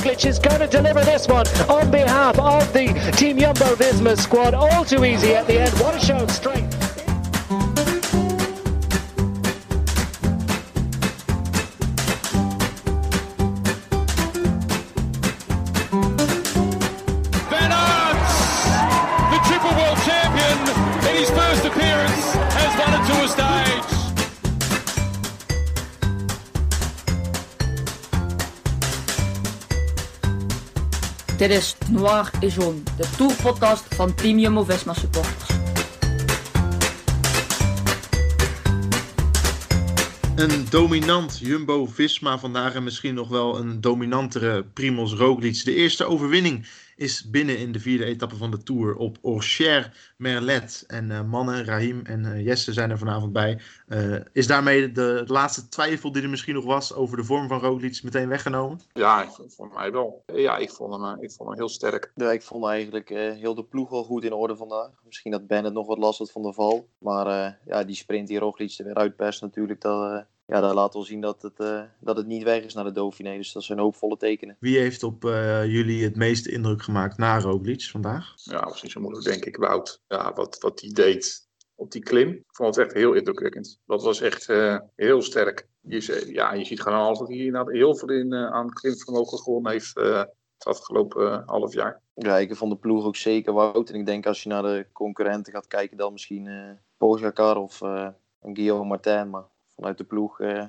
Roglic is going to deliver this one on behalf of the Team Jumbo Visma squad. All too easy at the end. What a show of strength. Van Aert, the triple world champion, in his first appearance, Dit is Noir et Jaune, de tourpodcast van Team Jumbo-Visma supporters. Een dominant Jumbo-Visma vandaag en misschien nog wel een dominantere Primoz Roglic. De eerste overwinning is binnen in de vierde etappe van de Tour op Orcher Merlet. En uh, mannen, Rahim en uh, Jesse zijn er vanavond bij. Uh, is daarmee de laatste twijfel die er misschien nog was over de vorm van Roglic meteen weggenomen? Ja, voor mij wel. Ja, ik vond hem, ik vond hem heel sterk. Ja, ik vond eigenlijk heel de ploeg wel goed in orde vandaag. Misschien dat Bennett nog wat last had van de val. Maar ja, die sprint die Roglic er weer uitperst natuurlijk, dat ja, dat laat wel zien dat het, uh, dat het niet weg is naar de Dauphiné. Dus dat zijn hoopvolle tekenen. Wie heeft op uh, jullie het meeste indruk gemaakt na Roglic vandaag? Ja, dat is niet zo moeilijk, denk ik. Wout, ja, wat, wat hij deed op die klim. Ik vond het echt heel indrukwekkend. Dat was echt uh, heel sterk. Je, ja, je ziet gewoon altijd hier nou, heel veel in, aan klimvermogen gewonnen heeft het afgelopen half jaar. Ja, ik vond de ploeg ook zeker Wout. En ik denk als je naar de concurrenten gaat kijken, dan misschien uh, Pogacar of Guillaume Martin. Maar vanuit de ploeg. Uh,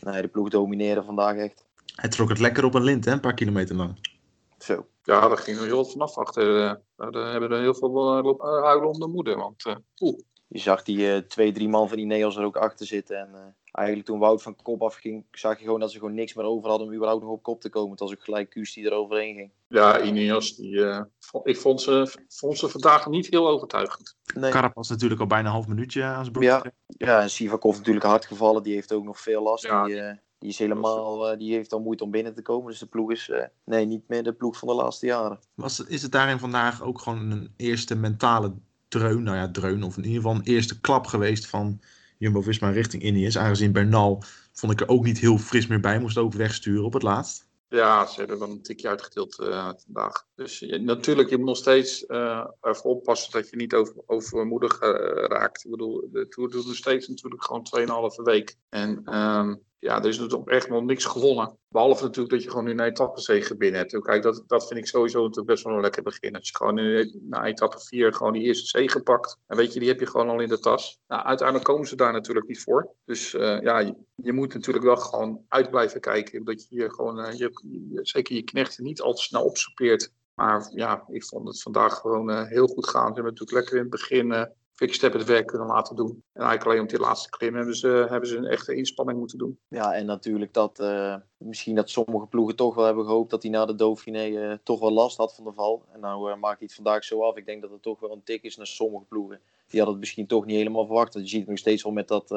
nee, de ploeg domineren vandaag echt. Hij trok het lekker op een lint, hè? een paar kilometer lang. Zo. Ja, daar ging er heel vanaf achter. Uh, daar hebben er heel veel uh, huilen om de moeder. Want, oeh. Je zag die twee, drie man van Ineos er ook achter zitten. En eigenlijk toen Wout van kop afging, zag je gewoon dat ze gewoon niks meer over hadden om überhaupt nog op kop te komen. Het was ook gelijk Kuus die er overheen ging. Ja, Ineos, die, uh, ik vond ze, vond ze vandaag niet heel overtuigend. Nee. Carapaz natuurlijk al bijna een half minuutje aan zijn broek. Ja, ja en Sivakov natuurlijk hard gevallen. Die heeft ook nog veel last. Ja. Die, uh, die, is helemaal, uh, die heeft al moeite om binnen te komen. Dus de ploeg is nee, niet meer de ploeg van de laatste jaren. Was, is het daarin vandaag ook gewoon een eerste mentale dreun? Nou ja, dreun. Of in ieder geval een eerste klap geweest van Jumbo-Visma richting Ineos. Aangezien Bernal vond ik er ook niet heel fris meer bij. Moest ook wegsturen op het laatst. Ja, ze hebben wel een tikje uitgedeeld vandaag. Dus je, natuurlijk, je moet nog steeds uh, even oppassen dat je niet over, overmoedig raakt. Ik bedoel, de Tour doet nog steeds natuurlijk gewoon 2,5 week. En um, ja, er is natuurlijk echt nog niks gewonnen. Behalve natuurlijk dat je gewoon nu een etappezege binnen hebt. Kijk, dat, dat vind ik sowieso natuurlijk best wel een lekker begin. Als je gewoon in, na etappe 4 gewoon die eerste zege pakt. En weet je, die heb je gewoon al in de tas. Nou, uiteindelijk komen ze daar natuurlijk niet voor. Dus uh, ja, je, moet natuurlijk wel gewoon uit blijven kijken. Dat je gewoon, uh, je, zeker je knechten niet al te snel opsoepeert. Maar ja, ik vond het vandaag gewoon uh, heel goed gaan. Ze hebben natuurlijk lekker in het begin Quickstep het werk kunnen laten doen. En eigenlijk alleen op die laatste klim hebben ze, hebben ze een echte inspanning moeten doen. Ja, en natuurlijk dat uh, misschien dat sommige ploegen toch wel hebben gehoopt dat hij na de Dauphiné uh, toch wel last had van de val. En nou uh, maakt hij het vandaag zo af. Ik denk dat het toch wel een tik is naar sommige ploegen. Die hadden het misschien toch niet helemaal verwacht. Je ziet het nog steeds wel met dat,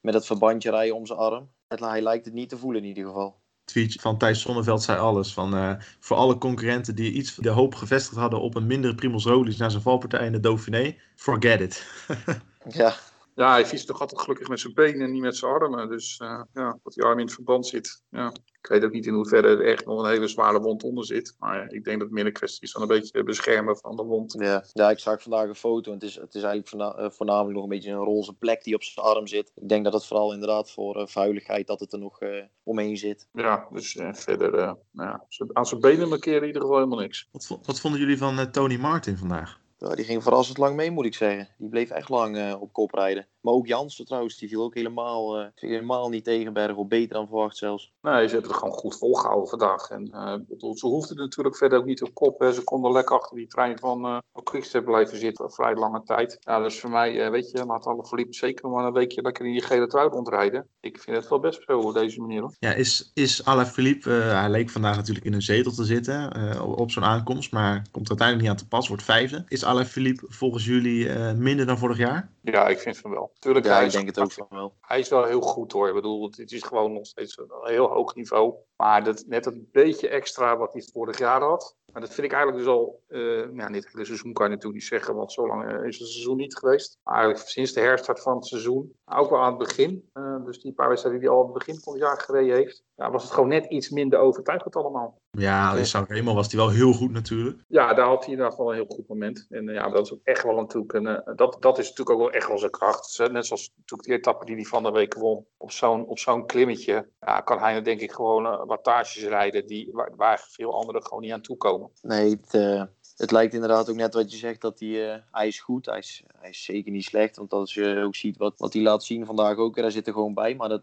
met dat verbandje rijden om zijn arm. Hij lijkt het niet te voelen in ieder geval tweet van Thijs Sonneveld zei alles. Van, uh, voor alle concurrenten die iets de hoop gevestigd hadden op een mindere Primoz Roglic na zijn valpartij in de Dauphiné, forget it. ja. Ja, hij fietst toch altijd gelukkig met zijn benen en niet met zijn armen. Dus uh, ja, dat die arm in het verband zit. Ja. Ik weet ook niet in hoeverre er echt nog een hele zware wond onder zit. Maar ik denk dat het meer een kwestie is van een beetje beschermen van de wond. Ja, ja ik zag vandaag een foto. En het is, het is eigenlijk voorna voornamelijk nog een beetje een roze plek die op zijn arm zit. Ik denk dat het vooral inderdaad voor uh, vuiligheid dat het er nog uh, omheen zit. Ja, dus uh, verder nou ja, aan zijn benen markeren in ieder geval helemaal niks. Wat, wat vonden jullie van Tony Martin vandaag? Ja, die ging verrassend lang mee, moet ik zeggen. Die bleef echt lang uh, op kop rijden. Maar ook Jansen trouwens, die viel ook helemaal, uh, helemaal niet tegen Bergel. Beter dan verwacht zelfs. Nee, ze hebben het gewoon goed volgehouden vandaag. En uh, bedoel, ze hoefden natuurlijk verder ook niet op kop. Hè. Ze konden lekker achter die trein van uh, Quickstep blijven zitten. Vrij lange tijd. Ja, dus voor mij, weet je, laat alle verliep zeker maar een weekje lekker in die gele trui rondrijden. Ik vind het wel best zo op deze manier. Hoor. Ja, is, is Alaphilippe, hij leek vandaag natuurlijk in een zetel te zitten op, op zo'n aankomst. Maar komt uiteindelijk niet aan te pas, wordt vijfde. Is Alaphilippe volgens jullie minder dan vorig jaar? Ja, ik vind van wel. Tuurlijk, ja, ik denk het ook van wel. Hij is wel heel goed hoor. Ik bedoel, het is gewoon nog steeds een heel hoog niveau. Maar dat, net dat beetje extra wat hij vorig jaar had, Maar dat vind ik eigenlijk dus al, uh, ja, niet het hele seizoen kan je natuurlijk niet zeggen, want zo lang uh, is het seizoen niet geweest. Maar eigenlijk sinds de herstart van het seizoen, ook wel aan het begin, uh, dus die paar wedstrijden die hij al aan het begin van het jaar gereden heeft, ja, was het gewoon net iets minder overtuigend allemaal. Ja, in Sanremo was hij wel heel goed natuurlijk. Ja, daar had hij inderdaad wel een heel goed moment. En ja, dat is ook echt wel natuurlijk een, dat, dat is natuurlijk ook wel echt wel zijn kracht. Net zoals natuurlijk die etappe die hij van de week won, op zo'n op zo'n klimmetje, ja, kan hij denk ik gewoon wattages rijden die, waar, waar veel anderen gewoon niet aan toe komen. Nee, het, uh, het lijkt inderdaad ook net wat je zegt, dat hij, uh, hij is goed. Hij is, hij is zeker niet slecht, want als je ook ziet wat, wat hij laat zien vandaag ook, daar zit er gewoon bij. Maar dat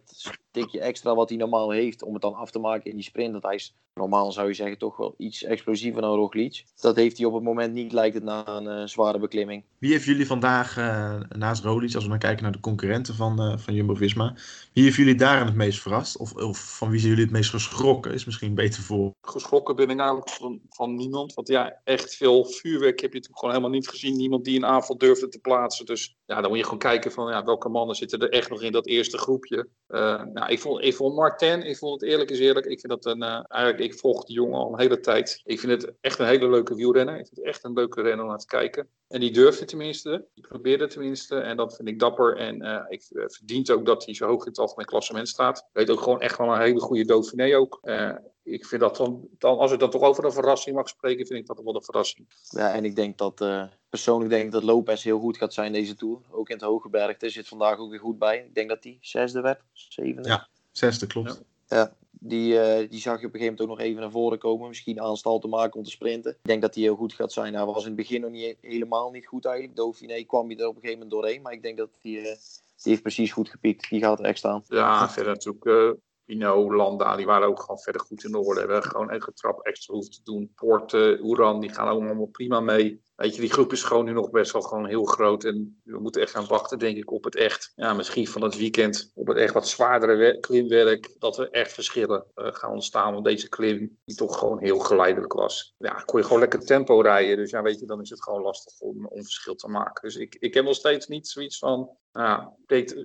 tikje extra wat hij normaal heeft, om het dan af te maken in die sprint, dat hij is normaal zou je zeggen toch wel iets explosiever dan Roglic. Dat heeft hij op het moment niet, lijkt het, na een uh, zware beklimming. Wie heeft jullie vandaag, uh, naast Roglic, als we dan kijken naar de concurrenten van, uh, van Jumbo-Visma, wie heeft jullie daar het meest verrast? Of, of van wie zijn jullie het meest geschrokken? Is misschien beter voor. Geschrokken ben ik eigenlijk van, van niemand. Want ja, echt veel vuurwerk heb je natuurlijk gewoon helemaal niet gezien. Niemand die een aanval durfde te plaatsen. Dus ja, dan moet je gewoon kijken van ja, welke mannen zitten er echt nog in dat eerste groepje. nou, ik vond, ik vond ik vond het eerlijk is eerlijk. Ik vind dat een, eigenlijk, ik volg die jongen al een hele tijd. Ik vind het echt een hele leuke wielrenner. Ik vind het echt een leuke renner om naar te kijken. En die durfde tenminste. Die probeerde tenminste. En dat vind ik dapper. En uh, ik uh, verdient ook dat hij zo hoog in het algemeen klassement staat. Weet ook gewoon echt wel een hele goede Dauphiné ook. Uh, ik vind dat dan, dan, als ik dat toch over een verrassing mag spreken, vind ik dat wel een verrassing. Ja, en ik denk dat, uh, persoonlijk denk ik dat Lopez heel goed gaat zijn deze Tour. Ook in het hoge bergte zit vandaag ook weer goed bij. Ik denk dat hij zesde werd, zevende. Ja, zesde klopt. Ja. ja. Die, uh, die zag je op een gegeven moment ook nog even naar voren komen. Misschien aanstal te maken om te sprinten. Ik denk dat hij heel goed gaat zijn. Hij was in het begin nog niet, helemaal niet goed eigenlijk. Dauphiné kwam hij er op een gegeven moment doorheen. Maar ik denk dat hij, uh, die heeft precies goed gepiekt. Die gaat er echt staan. Ja, verder natuurlijk... Pino, Landa, die waren ook gewoon verder goed in orde. We hebben gewoon een trap extra hoeven te doen. Porte, Oeran, die gaan allemaal prima mee. Weet je, die groep is gewoon nu nog best wel gewoon heel groot. En we moeten echt gaan wachten, denk ik, op het echt. Ja, misschien van het weekend op het echt wat zwaardere klimwerk. Dat er echt verschillen uh, gaan ontstaan. Want deze klim, die toch gewoon heel geleidelijk was. Ja, kon je gewoon lekker tempo rijden. Dus ja, weet je, dan is het gewoon lastig om, om verschil te maken. Dus ik, ik heb nog steeds niet zoiets van. Nou,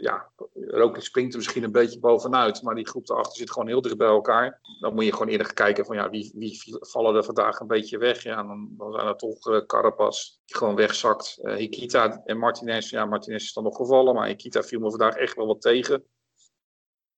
ja, Roglic springt er misschien een beetje bovenuit. Maar die groep daarachter zit gewoon heel dicht bij elkaar. Dan moet je gewoon eerder kijken van ja, wie, wie vallen er vandaag een beetje weg. Ja, dan, dan zijn er toch uh, Carapaz die gewoon wegzakt. Uh, Hikita en Martinez, ja, Martinez is dan nog gevallen. Maar Hikita viel me vandaag echt wel wat tegen.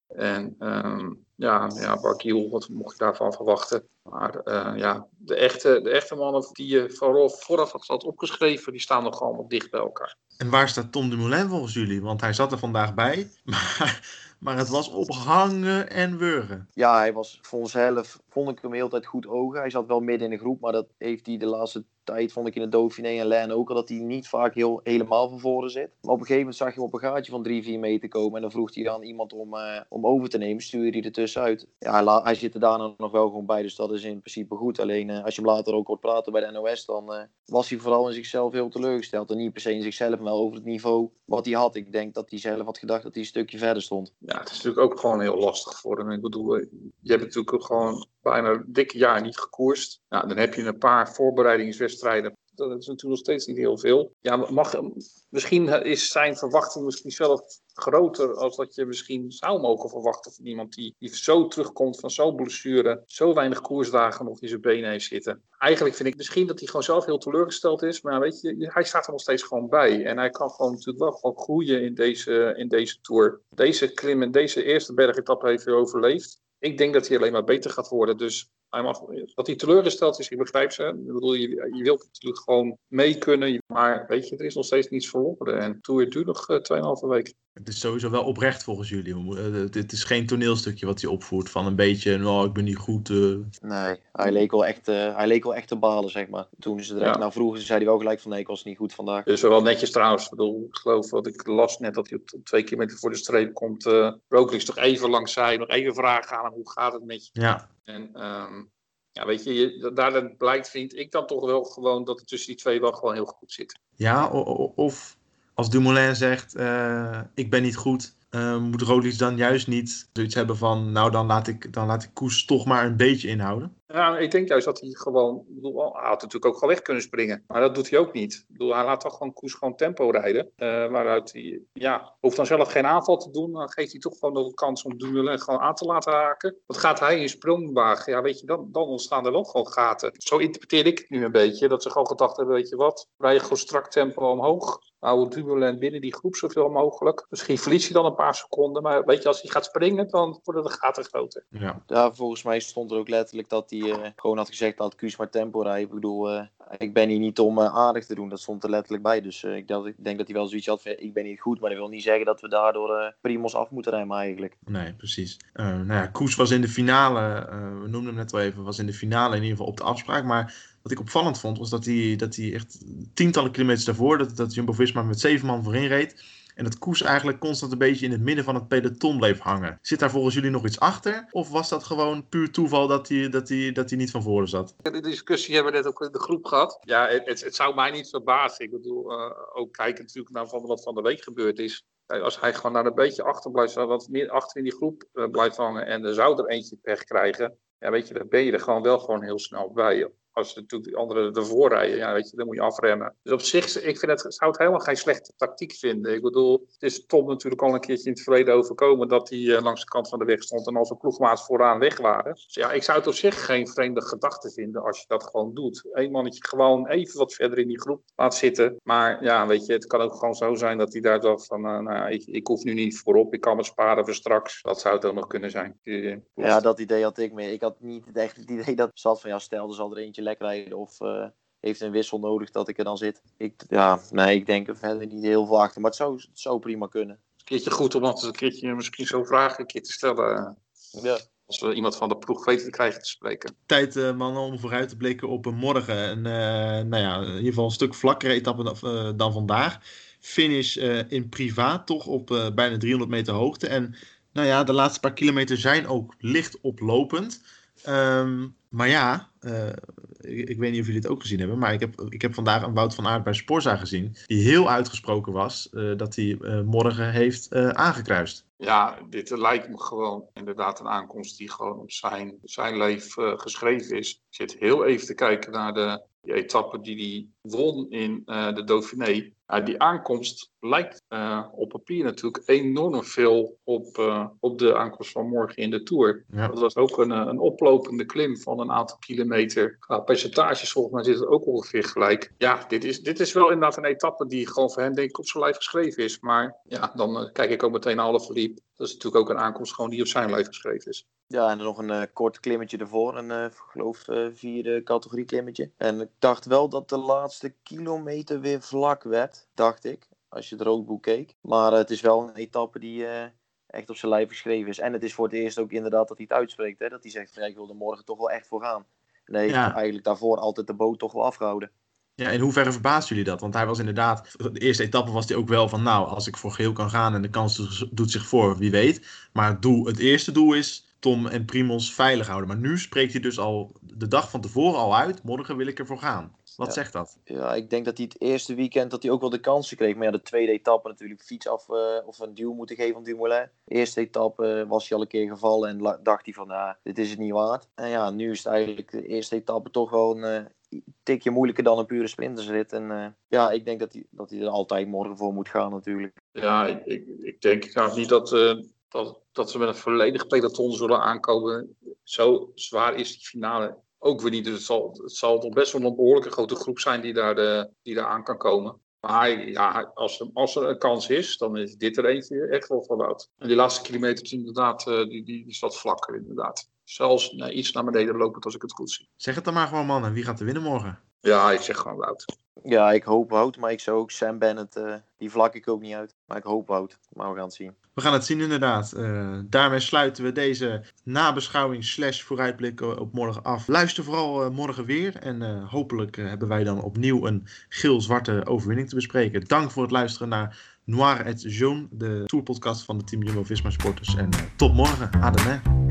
En um, ja, ja Barkiel, wat mocht je daarvan verwachten? Maar uh, ja, de echte, de echte mannen die je vooraf, vooraf had opgeschreven, die staan nog allemaal dicht bij elkaar. En waar staat Tom Dumoulin volgens jullie? Want hij zat er vandaag bij, maar, maar het was ophangen en wurgen. Ja, hij was voor onszelf, vond ik hem heel tijd goed ogen. Hij zat wel midden in de groep, maar dat heeft hij de laatste tijd, vond ik in de Dauphiné en Lijn ook al, dat hij niet vaak heel, helemaal van voren zit. Maar op een gegeven moment zag je hem op een gaatje van 3, 4 meter komen en dan vroeg hij dan iemand om, uh, om over te nemen, stuurde hij er Ja, hij, zit er daarna nog wel gewoon bij, dus dat is in principe goed. Alleen uh, als je hem later ook hoort praten bij de NOS, dan uh, was hij vooral in zichzelf heel teleurgesteld. En niet per se in zichzelf, maar over het niveau wat hij had. Ik denk dat hij zelf had gedacht dat hij een stukje verder stond. Ja, het is natuurlijk ook gewoon heel lastig voor hem. Ik bedoel, je hebt natuurlijk ook gewoon bijna een dik jaar niet gekoerst. Nou, dan heb je een paar voorbereidingswedstrijden. Dat is natuurlijk nog steeds niet heel veel. Ja, mag, misschien is zijn verwachting misschien zelf groter als dat je misschien zou mogen verwachten van iemand die, zo terugkomt van zo'n blessure, zo weinig koersdagen nog in zijn benen heeft zitten. Eigenlijk vind ik misschien dat hij gewoon zelf heel teleurgesteld is, maar weet je, hij staat er nog steeds gewoon bij. En hij kan gewoon natuurlijk wel groeien in deze, in deze Tour. Deze klim en deze eerste bergetappe heeft hij overleefd. Ik denk dat hij alleen maar beter gaat worden. Dus hij mag, dat hij teleurgesteld is, ik begrijp ze. Ik bedoel, je, je wilt natuurlijk gewoon mee kunnen. Maar weet je, er is nog steeds niets verloren. En Tour duurt nog uh, 2,5 weken. Het is sowieso wel oprecht volgens jullie. Het is geen toneelstukje wat hij opvoert van een beetje, nou, ik ben niet goed. Uh... Nee, hij leek, wel echt, uh, hij leek wel echt te balen, zeg maar. Toen ze direct ja. naar vroegen, zei hij wel gelijk van nee, ik was niet goed vandaag. Dus wel netjes trouwens. Ik bedoel, ik geloof wat ik las net dat hij op twee kilometer voor de streep komt. Uh, Roglic toch even langs zij, nog even vragen aan hem, hoe gaat het met je? Ja. En um, ja, weet je, je daaruit blijkt, vind ik dan toch wel gewoon dat het tussen die twee wel gewoon heel goed zit. Ja, of als Dumoulin zegt, uh, ik ben niet goed, uh, moet Roglic dan juist niet zoiets hebben van, nou dan laat ik, dan laat ik Koes toch maar een beetje inhouden? Ja, ik denk juist dat hij gewoon. Bedoel, hij had natuurlijk ook gewoon weg kunnen springen. Maar dat doet hij ook niet. Ik bedoel, hij laat toch gewoon Koes gewoon tempo rijden. Uh, waaruit hij. Ja, hoeft dan zelf geen aanval te doen. Dan geeft hij toch gewoon nog een kans om Dumoulin gewoon aan te laten raken. Wat gaat hij in sprongwagen? Ja, weet je, dan, dan ontstaan er ook gewoon gaten. Zo interpreteer ik het nu een beetje. Dat ze gewoon gedacht hebben: weet je wat, rij je gewoon strak tempo omhoog. Hou Dumoulin binnen die groep zoveel mogelijk. Misschien verlies je dan een paar seconden. Maar weet je, als hij gaat springen, dan worden de gaten groter. Ja, ja volgens mij stond er ook letterlijk dat hij uh, gewoon had gezegd dat Kuus maar tempo rijden. Ik bedoel, uh, ik ben hier niet om uh, aardig te doen. Dat stond er letterlijk bij. Dus ik, ik, denk dat hij wel zoiets had van, ik ben niet goed. Maar dat wil niet zeggen dat we daardoor Primos af moeten rijden eigenlijk. Nee, precies. nou ja, Koes was in de finale, we noemden hem net wel even, was in de finale in ieder geval op de afspraak. Maar wat ik opvallend vond, was dat hij, dat hij echt tientallen kilometers daarvoor, dat, dat Jumbo-Visma met zeven man voorin reed. En dat Koes eigenlijk constant een beetje in het midden van het peloton bleef hangen. Zit daar volgens jullie nog iets achter? Of was dat gewoon puur toeval dat hij, dat hij, dat hij niet van voren zat? De discussie hebben we net ook in de groep gehad. Ja, het, het, zou mij niet verbazen. Ik bedoel, uh, ook kijken natuurlijk naar van wat van de week gebeurd is. Als hij gewoon naar een beetje achter blijft, wat meer achter in die groep uh, blijft hangen en er zou er eentje pech krijgen, ja, weet je, dan ben je er gewoon wel gewoon heel snel bij als natuurlijk de anderen ervoor rijden, ja, weet je, dan moet je afremmen. Dus op zich, ik vind het, zou het helemaal geen slechte tactiek vinden. Ik bedoel, het is Tom natuurlijk al een keertje in het verleden overkomen dat hij uh, langs de kant van de weg stond en al zijn ploegmaats vooraan weg waren. Dus ja, ik zou het op zich geen vreemde gedachte vinden als je dat gewoon doet. Eén mannetje gewoon even wat verder in die groep laat zitten. Maar ja, weet je, het kan ook gewoon zo zijn dat hij daar dacht van, uh, nou, ik, ik hoef nu niet voorop, ik kan me sparen voor straks. Dat zou het ook nog kunnen zijn. Ja, dat idee had ik meer. Ik had niet echt het idee dat zat van, ja, stel, er zal er eentje lekker rijden of uh, heeft een wissel nodig dat ik er dan zit. Ik, ja, nee, ik denk er verder niet heel veel achter, maar het zou, het zou prima kunnen. Een keertje goed om altijd een keertje misschien zo'n vraag een keer te stellen. Ja. Als we iemand van de ploeg weten te krijgen te spreken. Tijd, uh, mannen, om vooruit te blikken op een morgen. En, uh, nou ja, in ieder geval een stuk vlakkere etappe dan, dan vandaag. Finish in privaat, toch op bijna 300 meter hoogte. En nou ja, de laatste paar kilometer zijn ook licht oplopend. Um, maar ja, uh, ik, weet niet of jullie het ook gezien hebben, maar ik heb, ik heb vandaag een Wout van Aert bij Sporza gezien, die heel uitgesproken was uh, dat hij uh, morgen heeft aangekruist. Ja, dit lijkt me gewoon inderdaad een aankomst die gewoon op zijn, zijn leven geschreven is. Ik zit heel even te kijken naar de, die etappe die hij won in de Dauphiné. Die aankomst lijkt uh, op papier natuurlijk enorm veel op, uh, op de aankomst van morgen in de Tour. Ja. Dat was ook een, een oplopende klim van een aantal kilometer. Qua percentages volgens mij zit het ook ongeveer gelijk. Ja, dit is, dit is wel inderdaad een etappe die gewoon voor hem denk ik op zijn lijf geschreven is. Maar ja, dan uh, kijk ik ook meteen naar alle verliep. Dat is natuurlijk ook een aankomst gewoon die op zijn lijf geschreven is. Ja, en dan nog een kort klimmetje ervoor. Een, geloof vierde categorie klimmetje. En ik dacht wel dat de laatste kilometer weer vlak werd, dacht ik als je het roodboek keek. Maar het is wel een etappe die uh, echt op zijn lijf geschreven is. En het is voor het eerst ook inderdaad dat hij het uitspreekt. Hè? Dat hij zegt ja, ik wil er morgen toch wel echt voor gaan. En hij heeft eigenlijk daarvoor altijd de boot toch wel afgehouden. Ja, in hoeverre verbaast jullie dat? Want hij was inderdaad, de eerste etappe was hij ook wel van, nou, als ik voor geheel kan gaan en de kans doet zich voor, wie weet. Maar het, doel, het eerste doel is Tom en Primos veilig houden. Maar nu spreekt hij dus al de dag van tevoren al uit, morgen wil ik ervoor gaan. Wat ja. zegt dat? Ja, ik denk dat hij het eerste weekend dat hij ook wel de kansen kreeg. Maar ja, de tweede etappe natuurlijk fiets af uh, of een duw moeten geven aan Dumoulin. De eerste etappe uh, was hij al een keer gevallen en dacht hij van, nou, dit is het niet waard. En ja, nu is het eigenlijk de eerste etappe toch wel een uh, tikje moeilijker dan een pure sprintersrit. En ja, ik denk dat hij, dat hij er altijd morgen voor moet gaan natuurlijk. Ja, ik, ik, ik denk nou, niet dat, dat, dat ze met een volledig peloton zullen aankomen. Zo zwaar is die finale ook weer niet. Dus het zal, het zal toch best wel een behoorlijke grote groep zijn die daar, de, die daar aan kan komen. Maar ja, als, als er een kans is, dan is dit er eentje echt wel van Wout. En die laatste kilometers inderdaad, die, die, die is wat vlakker inderdaad. Zelfs iets naar beneden lopend als ik het goed zie. Zeg het dan maar gewoon mannen, wie gaat er winnen morgen? Ja, ik zeg gewoon Wout. Ja, ik hoop Wout, maar ik zou ook Sam Bennett, uh, die vlak ik ook niet uit. Maar ik hoop Wout, maar we gaan het zien. We gaan het zien inderdaad. Uh, daarmee sluiten we deze nabeschouwing slash vooruitblikken op morgen af. Luister vooral uh, morgen weer en hopelijk hebben wij dan opnieuw een geel-zwarte overwinning te bespreken. Dank voor het luisteren naar Noir et Jaune, de tourpodcast van de Team Jumbo-Visma Sporters. En tot morgen. Adem.